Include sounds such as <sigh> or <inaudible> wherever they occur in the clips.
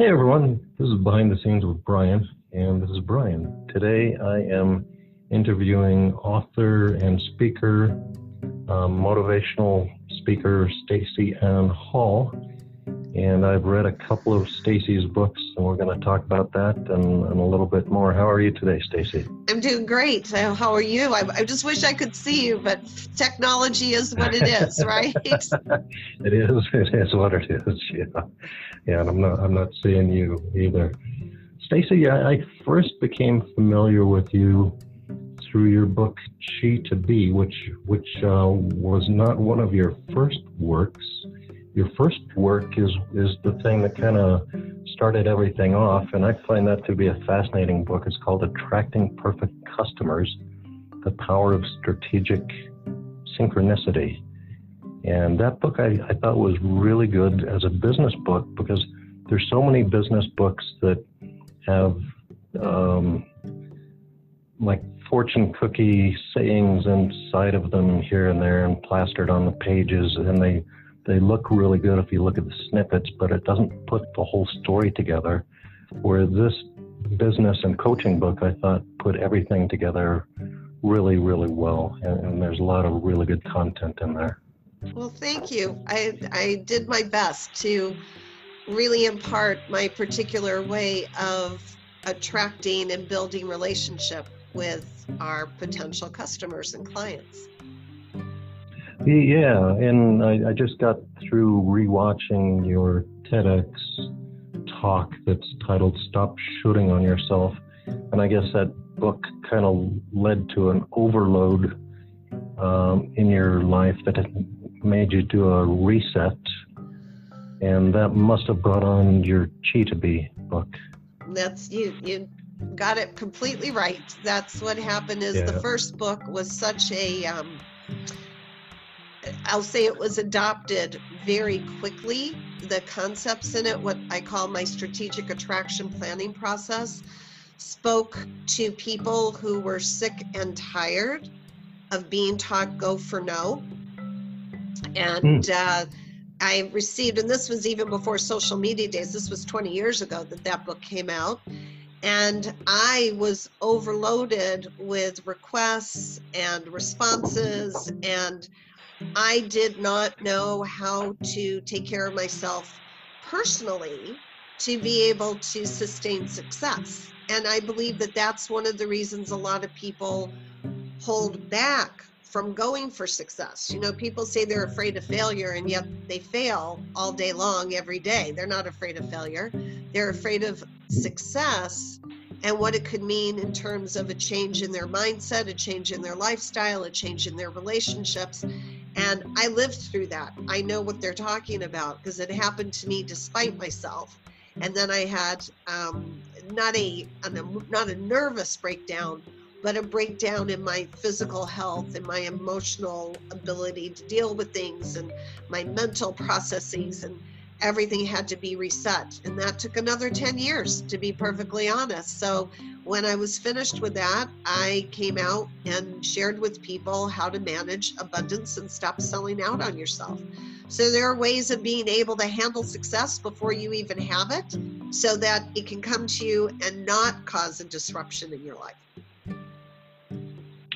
Hey everyone, this is Behind the Scenes with Brian, and this is Brian. Today I am interviewing author and speaker, um, motivational speaker Stacy Ann Hall. And I've read a couple of Stacy's books, and we're going to talk about that and, and, a little bit more. How are you today, Stacy? I'm doing great. How are you? I, I, just wish I could see you, but technology is what it is, <laughs> right? <laughs> it is. <laughs> It is what it is. Yeah, yeah. And I'm not. I'm not seeing you either. Stacy, I, I first became familiar with you through your book "Chi to Be, which which uh, was not one of your first works your first work is is the thing that kind of started everything off, and I find that to be a fascinating book. It's called Attracting Perfect Customers: The Power of Strategic Synchronicity. And that book I, I thought was really good as a business book because there's so many business books that have um, like fortune cookie sayings inside of them here and there and plastered on the pages, and they they look really good if you look at the snippets, but it doesn't put the whole story together. Where this business and coaching book, I thought, put everything together really, really well. And, and there's a lot of really good content in there. Well, thank you. I, I did my best to really impart my particular way of attracting and building relationship with our potential customers and clients. Yeah, and I, I just got through rewatching your TEDx talk that's titled Stop Shooting on Yourself. And I guess that book kind of led to an overload um, in your life that made you do a reset. And that must have brought on your Chi to Be book. That's you. You got it completely right. That's what happened. Is yeah. the first book was such a um, I'll say it was adopted very quickly. The concepts in it, what I call my strategic attraction planning process, spoke to people who were sick and tired of being taught go for no. And mm. uh, I received, and this was even before social media days, this was 20 years ago that that book came out. And I was overloaded with requests and responses and I did not know how to take care of myself personally to be able to sustain success. And I believe that that's one of the reasons a lot of people hold back from going for success. You know, people say they're afraid of failure, and yet they fail all day long, every day. They're not afraid of failure, they're afraid of success and what it could mean in terms of a change in their mindset, a change in their lifestyle, a change in their relationships. And I lived through that. I know what they're talking about because it happened to me despite myself. And then I had um, not a, a not a nervous breakdown, but a breakdown in my physical health and my emotional ability to deal with things and my mental processes and everything had to be reset. And that took another 10 years, to be perfectly honest. So when I was finished with that, I came out and shared with people how to manage abundance and stop selling out on yourself. So there are ways of being able to handle success before you even have it so that it can come to you and not cause a disruption in your life.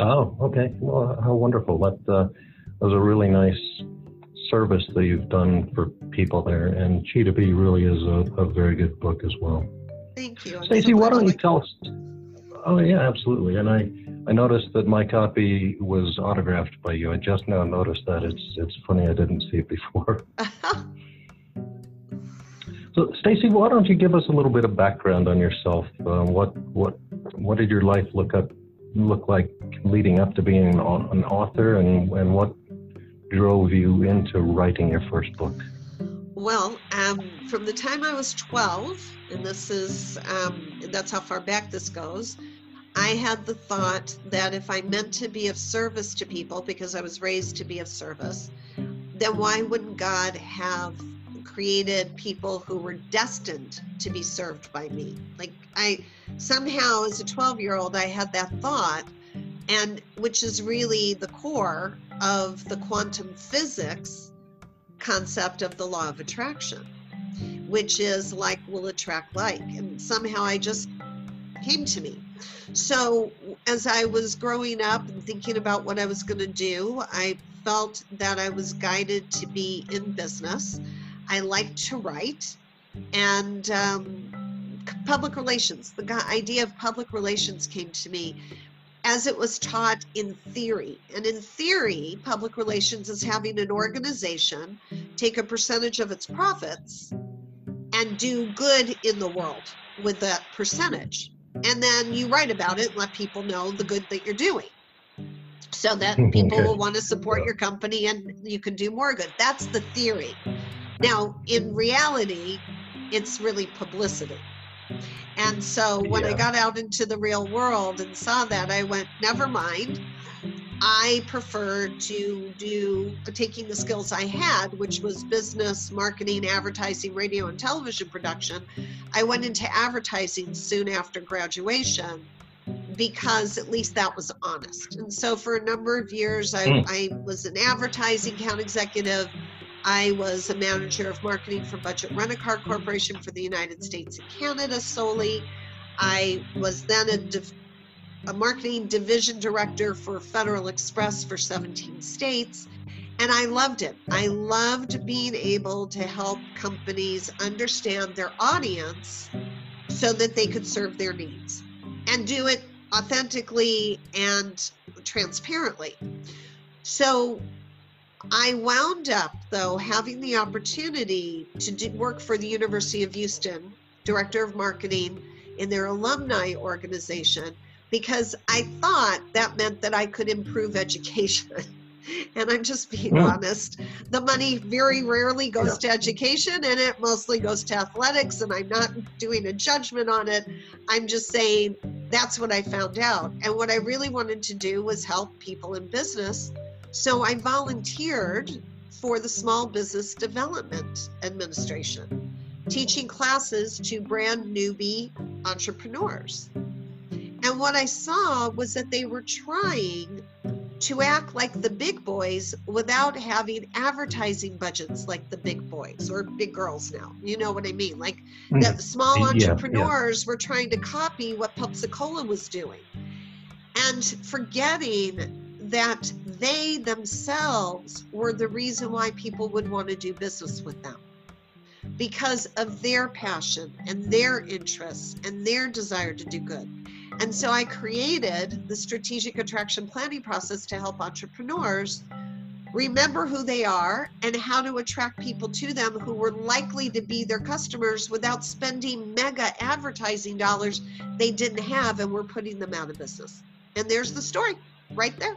Oh, okay. Well, how wonderful. That uh, was a really nice service that you've done for people there. And Chi to Be really is a, a very good book as well. Thank you. Stacy, why don't you tell us? Oh yeah, absolutely. And I, I noticed that my copy was autographed by you. I just now noticed that. It's it's funny I didn't see it before. <laughs> so Stacy, why don't you give us a little bit of background on yourself? Uh, what what what did your life look up look like leading up to being an, an author, and and what drove you into writing your first book? Well, um, from the time I was 12, and this is, um, that's how far back this goes, I had the thought that if I meant to be of service to people, because I was raised to be of service, then why wouldn't God have created people who were destined to be served by me? Like, I somehow, as a 12 year old, I had that thought, and which is really the core of the quantum physics concept of the law of attraction, which is like will attract like. And somehow I just came to me. So, as I was growing up and thinking about what I was going to do, I felt that I was guided to be in business. I like to write and um, public relations. The idea of public relations came to me as it was taught in theory. And in theory, public relations is having an organization take a percentage of its profits and do good in the world with that percentage. And then you write about it and let people know the good that you're doing. So that <laughs> people okay. will want to support your company and you can do more good. That's the theory. Now in reality it's really publicity and so when yeah. i got out into the real world and saw that i went never mind I preferred to do taking the skills I had, which was business, marketing, advertising, radio, and television production. I went into advertising soon after graduation because at least that was honest. And so for a number of years, I, mm. I was an advertising account executive. I was a manager of marketing for Budget Rent a Car Corporation for the United States and Canada solely. I was then a a marketing division director for Federal Express for 17 states. And I loved it. I loved being able to help companies understand their audience so that they could serve their needs and do it authentically and transparently. So I wound up, though, having the opportunity to do, work for the University of Houston, director of marketing in their alumni organization because I thought that meant that I could improve education. <laughs> and I'm just being mm. honest. The money very rarely goes yeah. to education and it mostly goes to athletics. And I'm not doing a judgment on it. I'm just saying that's what I found out. And what I really wanted to do was help people in business. So I volunteered for the Small Business Development Administration, teaching classes to brand newbie entrepreneurs. And what I saw was that they were trying to act like the big boys without having advertising budgets like the big boys or big girls now. You know what I mean? Like hmm. that the small entrepreneurs yeah, yeah. were trying to copy what Pepsi Cola was doing and forgetting that they themselves were the reason why people would want to do business with them because of their passion and their interests and their desire to do good. And so I created the strategic attraction planning process to help entrepreneurs remember who they are and how to attract people to them who were likely to be their customers without spending mega advertising dollars they didn't have and were putting them out of business. And there's the story right there.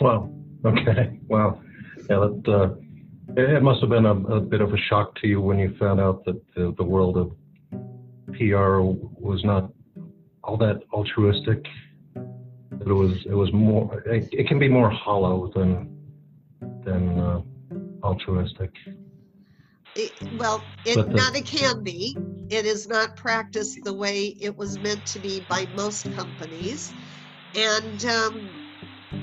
Wow. Okay. Wow. Yeah, that, uh, it must have been a, a, bit of a shock to you when you found out that the, the world of PR was not all that altruistic. It was it was more it, it can be more hollow than than uh, altruistic. It, well, it the, not it can be. It is not practiced the way it was meant to be by most companies, and um,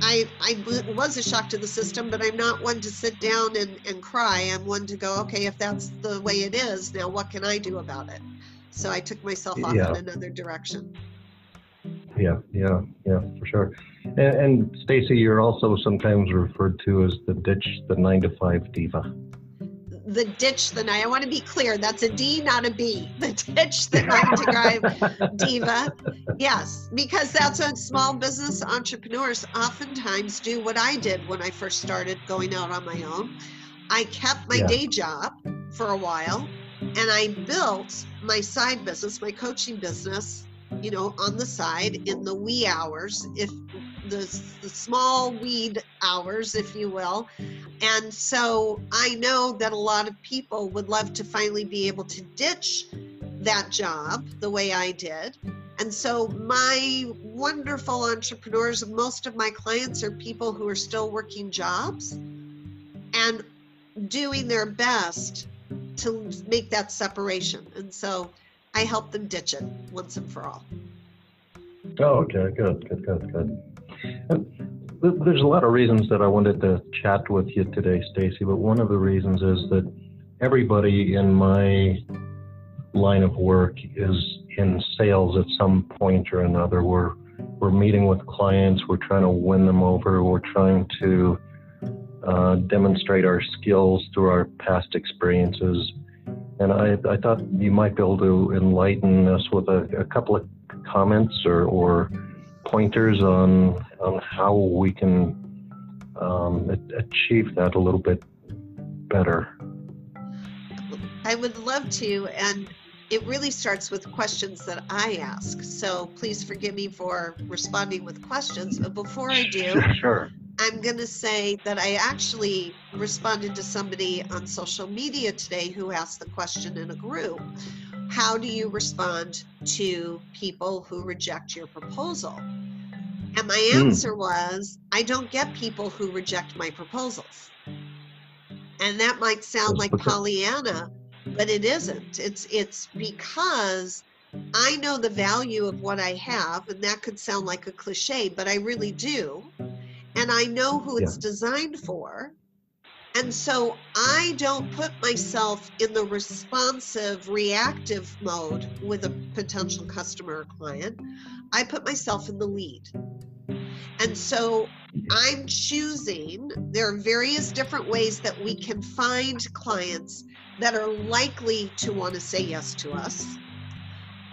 I I was a shock to the system. But I'm not one to sit down and, and cry. I'm one to go, okay, if that's the way it is, now what can I do about it? So I took myself off yeah. in another direction. Yeah, yeah, yeah, for sure. And, and Stacy, you're also sometimes referred to as the ditch, the nine to five diva. The ditch, the nine. I want to be clear. That's a D, not a B. <laughs> The ditch, the nine to five <laughs> diva. Yes, because that's what small business entrepreneurs oftentimes do. What I did when I first started going out on my own, I kept my yeah. day job for a while, and I built my side business, my coaching business you know, on the side in the wee hours, if the, the small weed hours, if you will. And so I know that a lot of people would love to finally be able to ditch that job the way I did. And so my wonderful entrepreneurs, most of my clients are people who are still working jobs and doing their best to make that separation. And so I help them ditch it once and for all. Oh, okay, good, good, good, good. There's a lot of reasons that I wanted to chat with you today, Stacy, but one of the reasons is that everybody in my line of work is in sales at some point or another. We're we're meeting with clients, we're trying to win them over, we're trying to uh, demonstrate our skills through our past experiences. And I, I thought you might be able to enlighten us with a, a couple of comments or, or pointers on on how we can um, achieve that a little bit better? I would love to, and it really starts with questions that I ask. So please forgive me for responding with questions. But before I do, sure. I'm going to say that I actually responded to somebody on social media today who asked the question in a group How do you respond to people who reject your proposal? And my hmm. answer mm. was, I don't get people who reject my proposals. And that might sound like Pollyanna, but it isn't. It's it's because I know the value of what I have, and that could sound like a cliche, but I really do. And I know who it's designed for. And so I don't put myself in the responsive, reactive mode with a potential customer or client. I put myself in the lead. And so I'm choosing, there are various different ways that we can find clients that are likely to want to say yes to us.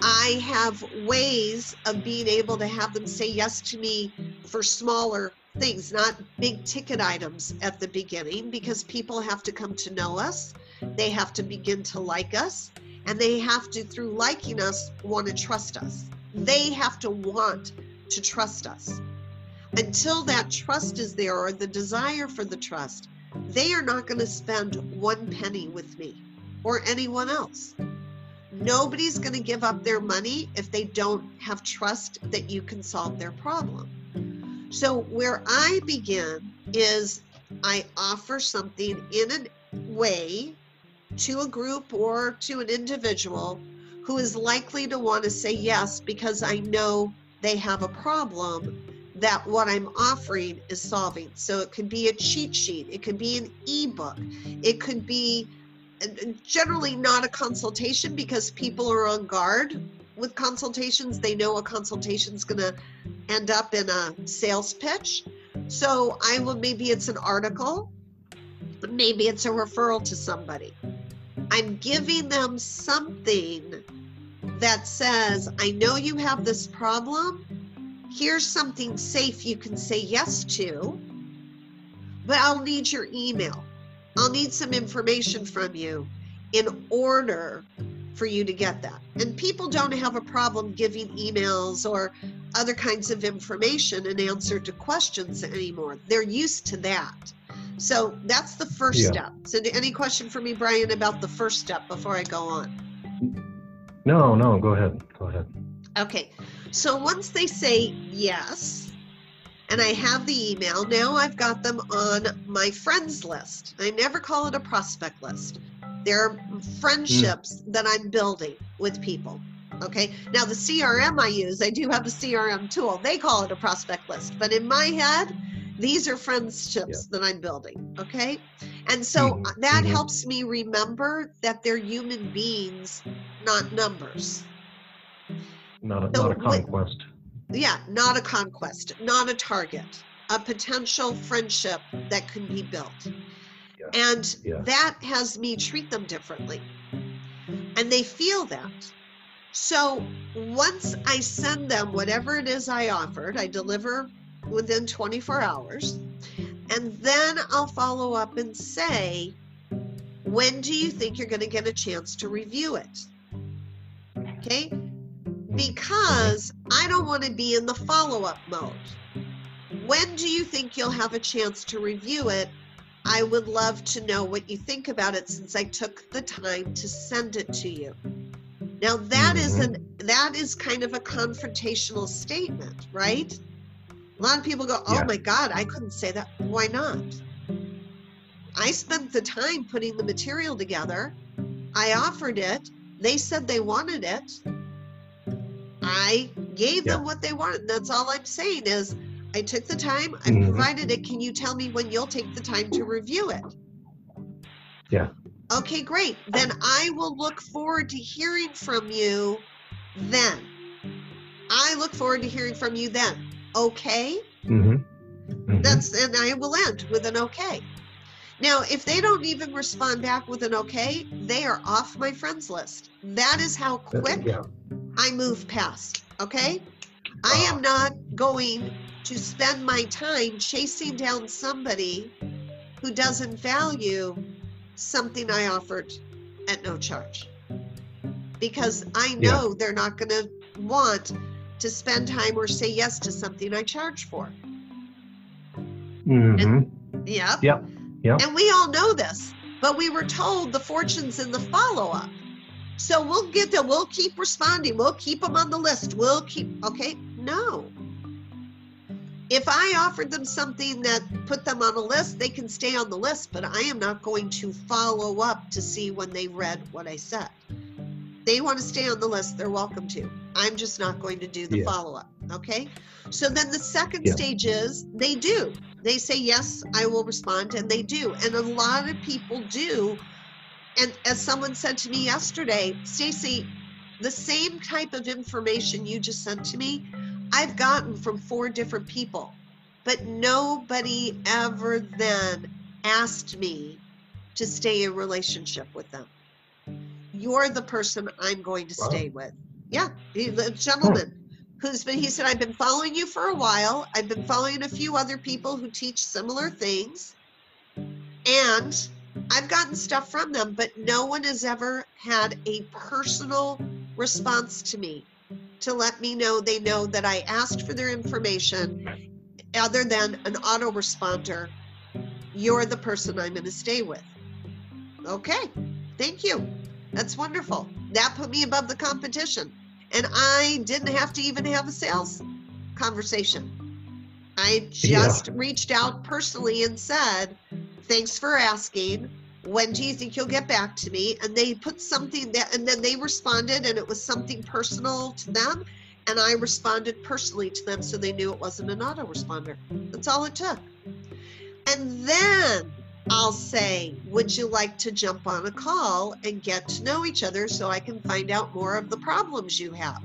I have ways of being able to have them say yes to me for smaller things, not big ticket items at the beginning, because people have to come to know us. They have to begin to like us, and they have to, through liking us, want to trust us. They have to want to trust us. Until that trust is there or the desire for the trust, they are not going to spend one penny with me or anyone else. Nobody's going to give up their money if they don't have trust that you can solve their problem. So, where I begin is I offer something in a way to a group or to an individual who is likely to want to say yes because I know they have a problem that what I'm offering is solving. So it could be a cheat sheet, it could be an ebook, it could be generally not a consultation because people are on guard with consultations. They know a consultation is going to end up in a sales pitch. So I will maybe it's an article, maybe it's a referral to somebody. I'm giving them something that says, I know you have this problem here's something safe you can say yes to, but I'll need your email. I'll need some information from you in order for you to get that. And people don't have a problem giving emails or other kinds of information in answer to questions anymore. They're used to that. So that's the first yeah. step. So, any question for me, Brian, about the first step before I go on? No, no, go ahead. Go ahead. Okay. So once they say yes, and I have the email, now I've got them on my friends list. I never call it a prospect list. They're friendships mm. that I'm building with people. Okay. Now, the CRM I use, I do have a CRM tool. They call it a prospect list. But in my head, these are friendships yeah. that I'm building. Okay. And so mm-hmm. that mm-hmm. helps me remember that they're human beings, not numbers. Not a, so not a conquest. yeah, not a conquest, not a target, a potential friendship that can be built. Yeah. And yeah. that has me treat them differently. And they feel that. So once I send them whatever it is I offered, I deliver within 24 hours. And then I'll follow up and say, when do you think you're going to get a chance to review it? Okay because I don't want to be in the follow up mode. When do you think you'll have a chance to review it? I would love to know what you think about it since I took the time to send it to you. Now that is Mhm. an that is kind of a confrontational statement, right? A lot of people go, "Oh Yeah. my god, I couldn't say that." Why not? I spent the time putting the material together. I offered it. They said they wanted it. I gave them what they wanted. That's all I'm saying is I took the time, I Mhm. provided it. Can you tell me when you'll take the time to review it? Yeah. Okay, great. Then I will look forward to hearing from you then. I look forward to hearing from you then. Okay? Mm-hmm. Mhm. That's and I will end with an okay. Now, if they don't even respond back with an okay, they are off my friends list. That is how quick Yeah. I move past. Okay? I am not going to spend my time chasing down somebody who doesn't value something I offered at no charge. Because I Yeah. know they're not going to want to spend time or say yes to something I charge for. Mm-hmm. Yep. Yep. Yep. And we all know this, but we were told the fortunes in the follow up. So we'll get them, we'll keep responding, we'll keep them on the list, we'll keep, okay? No. If I offered them something that put them on a list, they can stay on the list, but I am not going to follow up to see when they read what I said. They want to stay on the list, they're welcome to. I'm just not going to do the Yeah. follow up, okay? So then the second Yeah. stage is they do they say yes i will respond and they do and a lot of people do and as someone said to me yesterday stacy the same type of information you just sent to me i've gotten from four different people but nobody ever then asked me to stay in relationship with them. You're the person i'm going to Wow. stay with. Yeah he- the gentleman hmm. who's been he said i've been following you for a while. I've been following a few other people who teach similar things and i've gotten stuff from them but no one has ever had a personal response to me to let me know they know that i asked for their information other than an autoresponder you're the person i'm going to stay with okay thank you that's wonderful that put me above the competition and I didn't have to even have a sales conversation. I Yeah. just reached out personally and said, Thanks for asking. When do you think you'll get back to me? And they put something that, and then they responded, and it was something personal to them. And I responded personally to them so they knew it wasn't an autoresponder. That's all it took. And then I'll say, Would you like to jump on a call and get to know each other so I can find out more of the problems you have?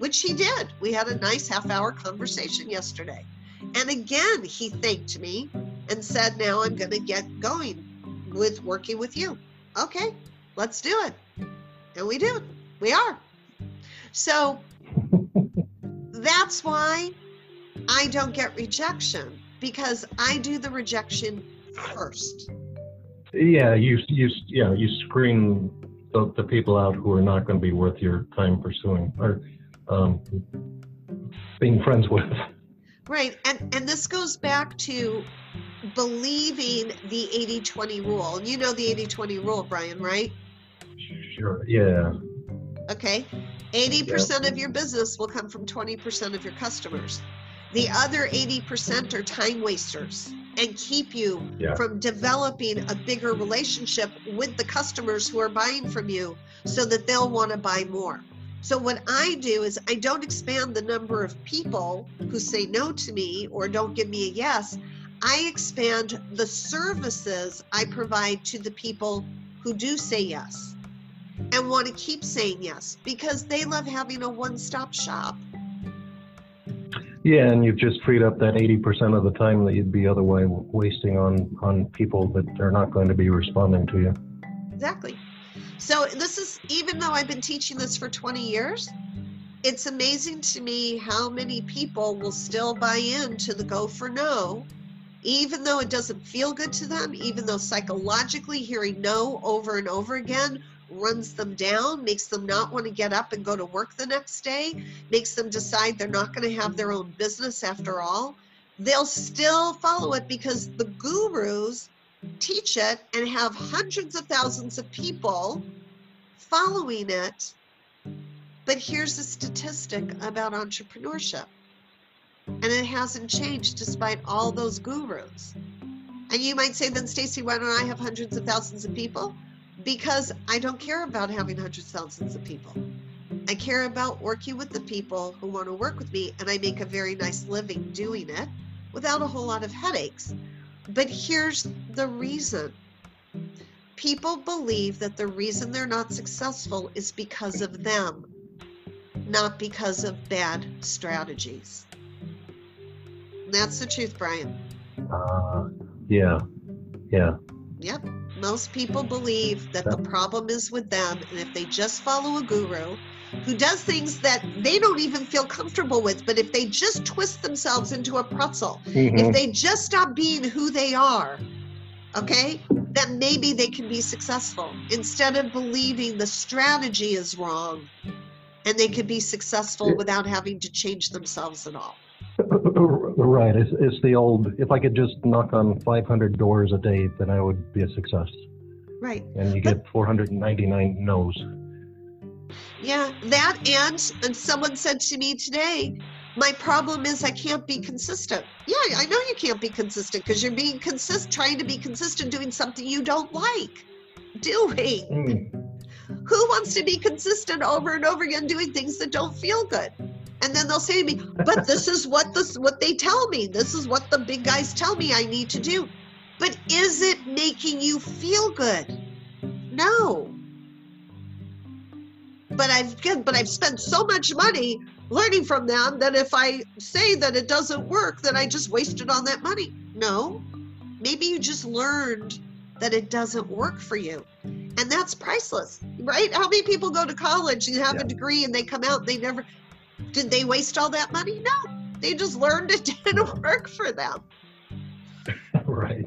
Which he did. We had a nice half hour conversation yesterday. And again, he thanked me and said, Now I'm going to get going with working with you. Okay, let's do it. And we do. We are. So <laughs> that's why I don't get rejection because I do the rejection first. Yeah, you you yeah you screen the, the people out who are not going to be worth your time pursuing or um, being friends with. Right. And and this goes back to believing the 80-20 rule. You know the 80-20 rule, Brian, right? Sure. Yeah. Okay. 80% of your business will come from 20% of your customers. The other 80% are time wasters and keep you Yeah. from developing a bigger relationship with the customers who are buying from you so that they'll want to buy more. So, what I do is I don't expand the number of people who say no to me or don't give me a yes. I expand the services I provide to the people who do say yes and want to keep saying yes because they love having a one stop shop. Yeah, and you've just freed up that 80% of the time that you'd be otherwise wasting on on people that are not going to be responding to you. Exactly. So this is even though I've been teaching this for 20 years, it's amazing to me how many people will still buy into the go for no, even though it doesn't feel good to them, even though psychologically hearing no over and over again runs them down, makes them not want to get up and go to work the next day, makes them decide they're not going to have their own business after all, they'll still follow it because the gurus teach it and have hundreds of thousands of people following it. But here's a statistic about entrepreneurship. And it hasn't changed despite all those gurus. And you might say, then, Stacy, why don't I have hundreds of thousands of people? Because I don't care about having hundreds of thousands of people. I care about working with the people who want to work with me, and I make a very nice living doing it without a whole lot of headaches. But here's the reason people believe that the reason they're not successful is because of them, not because of bad strategies. And that's the truth, Brian. Uh, yeah, yeah. Yep. Most people believe that the problem is with them, and if they just follow a guru who does things that they don't even feel comfortable with, but if they just twist themselves into a pretzel, mm-hmm. if they just stop being who they are, okay, then maybe they can be successful instead of believing the strategy is wrong and they can be successful without having to change themselves at all. Right. It's, it's the old, if I could just knock on 500 doors a day, then I would be a success. Right. And you get 499 no's. Yeah, that and and someone said to me today, my problem is I can't be consistent. Yeah, I know you can't be consistent because you're being consistent, trying to be consistent doing something you don't like doing. Mm. Who wants to be consistent over and over again doing things that don't feel good? And then they'll say to me, "But this is what this what they tell me. This is what the big guys tell me I need to do." But is it making you feel good? No but I've but I've spent so much money learning from them that if I say that it doesn't work, then I just wasted all that money. No, maybe you just learned that it doesn't work for you. And that's priceless, right? How many people go to college and have yeah. a degree and they come out and they never did they waste all that money? No. They just learned it <laughs> didn't work for them. <laughs> right.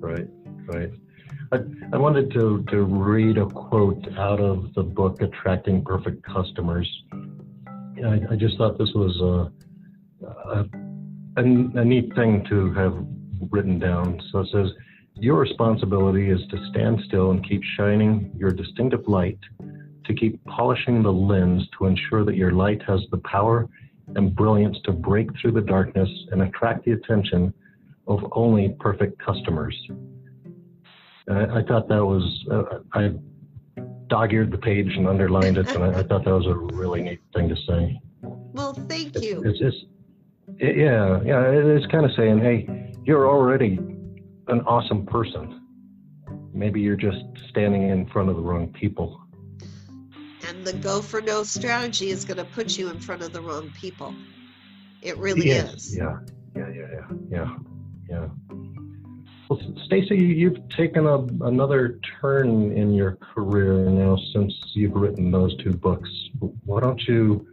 Right. Right. I, I wanted to, to read a quote out of the book Attracting Perfect Customers. I, I just thought this was a, a, a, neat thing to have written down. So it says, Your responsibility is to stand still and keep shining your distinctive light, to keep polishing the lens to ensure that your light has the power and brilliance to break through the darkness and attract the attention of only perfect customers. I, I thought that was, uh, I dog-eared the page and underlined it, and I, I, thought that was a really neat thing to say. Well, thank you. It's, it's, it, yeah, yeah, it's kind of saying, hey, you're already an awesome person. Maybe you're just standing in front of the wrong people. And the go for no strategy is going to put you in front of the wrong people. It really yes. is. Yeah, yeah, yeah, yeah, yeah, yeah. Well, Stacy, you've taken a, another turn in your career now since you've written those two books. Why don't you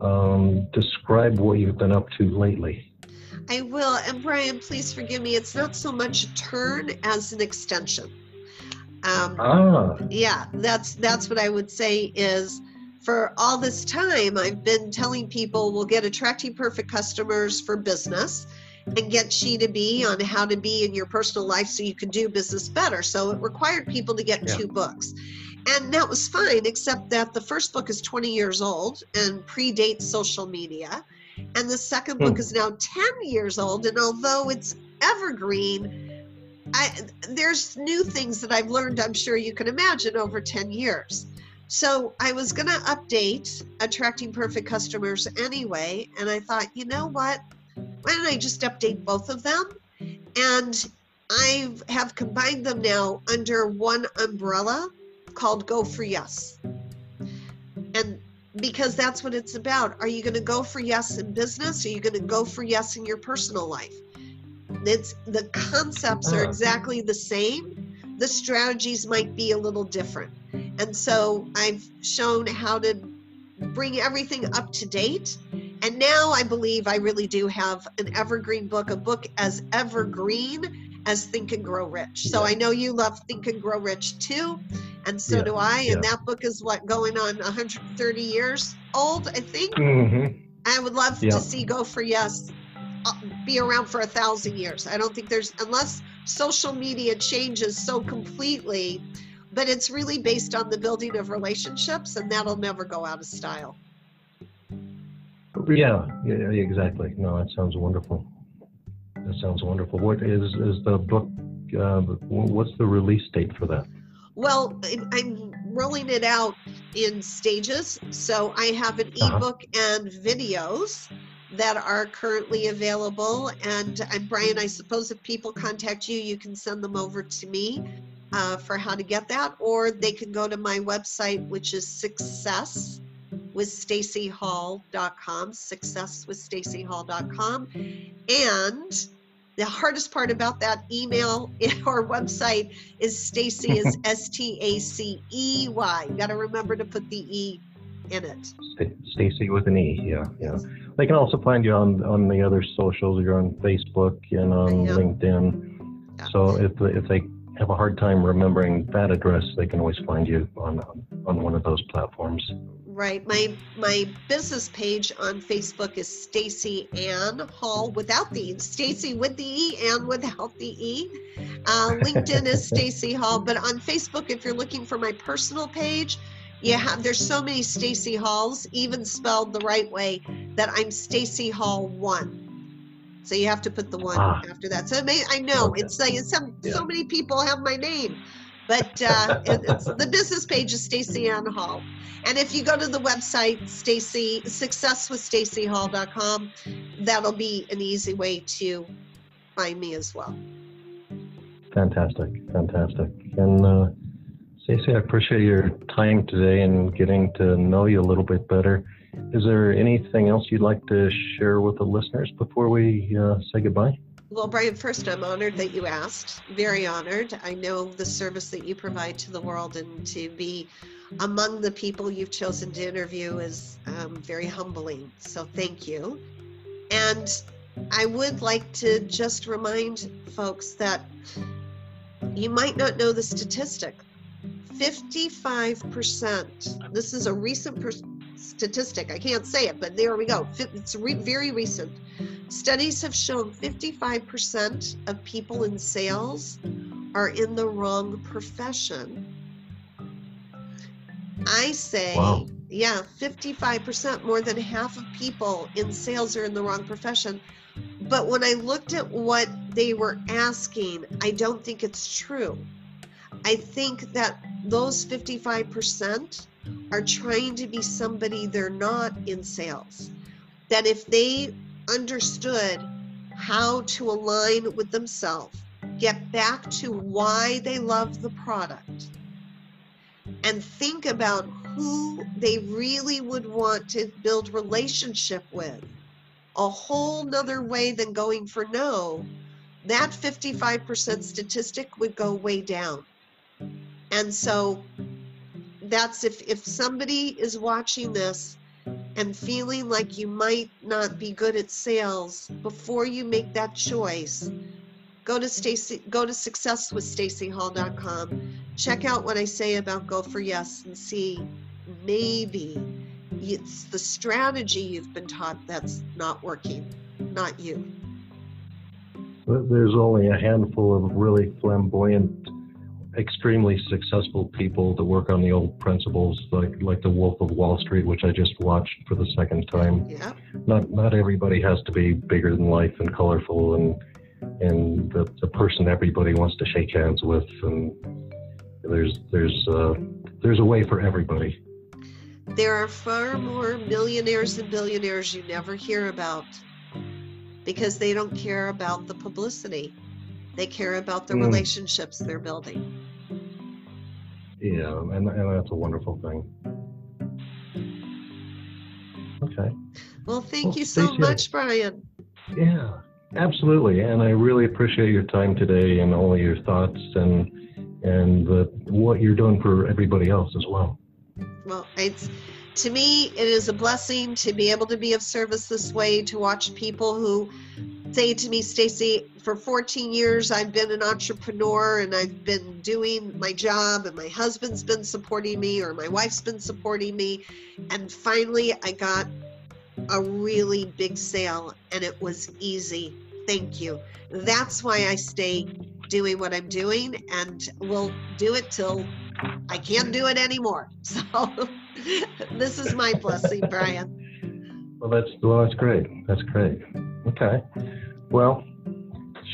um, describe what you've been up to lately? I will. And Brian, please forgive me. It's not so much a turn as an extension. Um, ah. Yeah, that's that's what I would say is for all this time I've been telling people we'll get attracting perfect customers for business and get Chi to Be on how to be in your personal life so you can do business better. So it required people to get yeah. two books. And that was fine, except that the first book is 20 years old and predates social media. And the second book hmm. is now 10 years old. And although it's evergreen, I, there's new things that I've learned, I'm sure you can imagine, over 10 years. So I was going to update Attracting Perfect Customers anyway. And I thought, you know what? Why don't I just update both of them? And I have combined them now under one umbrella called Go for Yes. And because that's what it's about. Are you going to go for yes in business? Are you going to go for yes in your personal life? It's the concepts are ah. exactly the same. The strategies might be a little different. And so I've shown how to bring everything up to date and now I believe I really do have an evergreen book, a book as evergreen as Think and Grow Rich. So I know you love Think and Grow Rich too, and so Yeah, do I. And yeah. that book is what going on 130 years old, I think. Mm-hmm. I would love Yeah. to see Go for Yes uh, be around for a thousand years. I don't think there's unless social media changes so completely, but it's really based on the building of relationships, and that'll never go out of style. Yeah, yeah, exactly. No, that sounds wonderful. That sounds wonderful. What is is the book? Uh, what's the release date for that? Well, I'm rolling it out in stages. So I have an Uh-huh. ebook and videos that are currently available. And, I'm Brian, I suppose if people contact you, you can send them over to me uh, for how to get that, or they can go to my website, which is success with staceyhall.com success with staceyhall.com and the hardest part about that email <laughs> or website is Stacy is <laughs> S T A C E Y. You got to remember to put the E in it. Stacy with an E. Yeah, yeah. They can also find you on on the other socials. You're on Facebook and on Yeah. LinkedIn. Yeah. So if if they have a hard time remembering that address, they can always find you on on one of those platforms. Right. My my business page on Facebook is Stacy Ann Hall without the E. Stacy with the E and without the E. Uh, <laughs> LinkedIn is Stacy Hall, but on Facebook, if you're looking for my personal page, you have there's so many Stacy Halls, even spelled the right way, that I'm Stacy Hall one. So you have to put the one Ah. after that. So it may, I know Okay. it's like some Yeah. so many people have my name, but uh, it, it's the business page is Stacy Ann Hall. And if you go to the website, Stacy, successwithstaceyhall.com, that'll be an easy way to find me as well. Fantastic, fantastic. And uh, Stacey, I appreciate your time today and getting to know you a little bit better. Is there anything else you'd like to share with the listeners before we uh, say goodbye? Well, Brian, first, I'm honored that you asked. Very honored. I know the service that you provide to the world, and to be among the people you've chosen to interview is um, very humbling. So, thank you. And I would like to just remind folks that you might not know the statistic 55%, this is a recent per- statistic, I can't say it, but there we go. It's re- very recent. Studies have shown 55% of people in sales are in the wrong profession. I say, Wow. yeah, 55%, more than half of people in sales are in the wrong profession. But when I looked at what they were asking, I don't think it's true. I think that those 55% are trying to be somebody they're not in sales. That if they understood how to align with themselves, get back to why they love the product, and think about who they really would want to build relationship with, a whole nother way than going for no, that 55% statistic would go way down. And so that's if if somebody is watching hmm. this and feeling like you might not be good at sales before you make that choice go to stacy go to successwithstaceyhall.com check out what i say about go for yes and see maybe it's the strategy you've been taught that's not working not you. There's only a handful of really flamboyant, extremely successful people that work on the old principles, like like the Wolf of Wall Street, which I just watched for the second time. yeah Not not everybody has to be bigger than life and colorful and and the, the person everybody wants to shake hands with. And there's there's uh, there's a way for everybody. There are far more millionaires and billionaires you never hear about because they don't care about the publicity. They care about the Mm. relationships they're building. Yeah, and, and that's a wonderful thing. Okay. Well, thank Well, you so much, Brian. Yeah, absolutely. And I really appreciate your time today and all your thoughts and and the, what you're doing for everybody else as well. Well, it's to me, it is a blessing to be able to be of service this way, to watch people who say to me, Stacy, for 14 years I've been an entrepreneur and I've been doing my job and my husband's been supporting me or my wife's been supporting me. And finally I got a really big sale and it was easy. Thank you. That's why I stay doing what I'm doing and will do it till I can't do it anymore. <laughs> So <laughs> this is my blessing, Brian. Well, that's well, that's great. That's great. Okay. Well,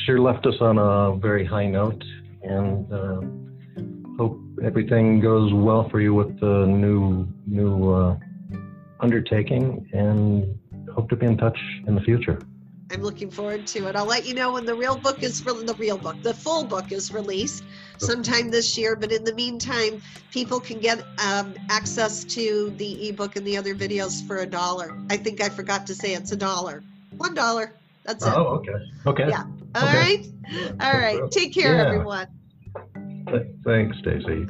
sure left us on a very high note, and uh, hope everything goes well for you with the new new uh, undertaking, and hope to be in touch in the future. I'm looking forward to it. I'll let you know when the real book is for the real book. The full book is released sometime this year, but in the meantime, people can get um, access to the ebook and the other videos for a dollar. I think I forgot to say it's a dollar. One dollar. That's it. Oh, okay. Okay. Yeah. All okay. right. All right. Take care, yeah. everyone. Thanks, Stacey.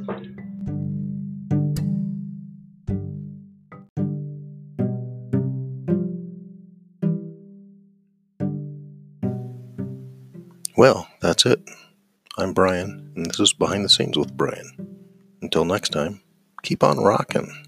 Well, that's it. I'm Brian, and this is Behind the Scenes with Brian. Until next time, keep on rocking.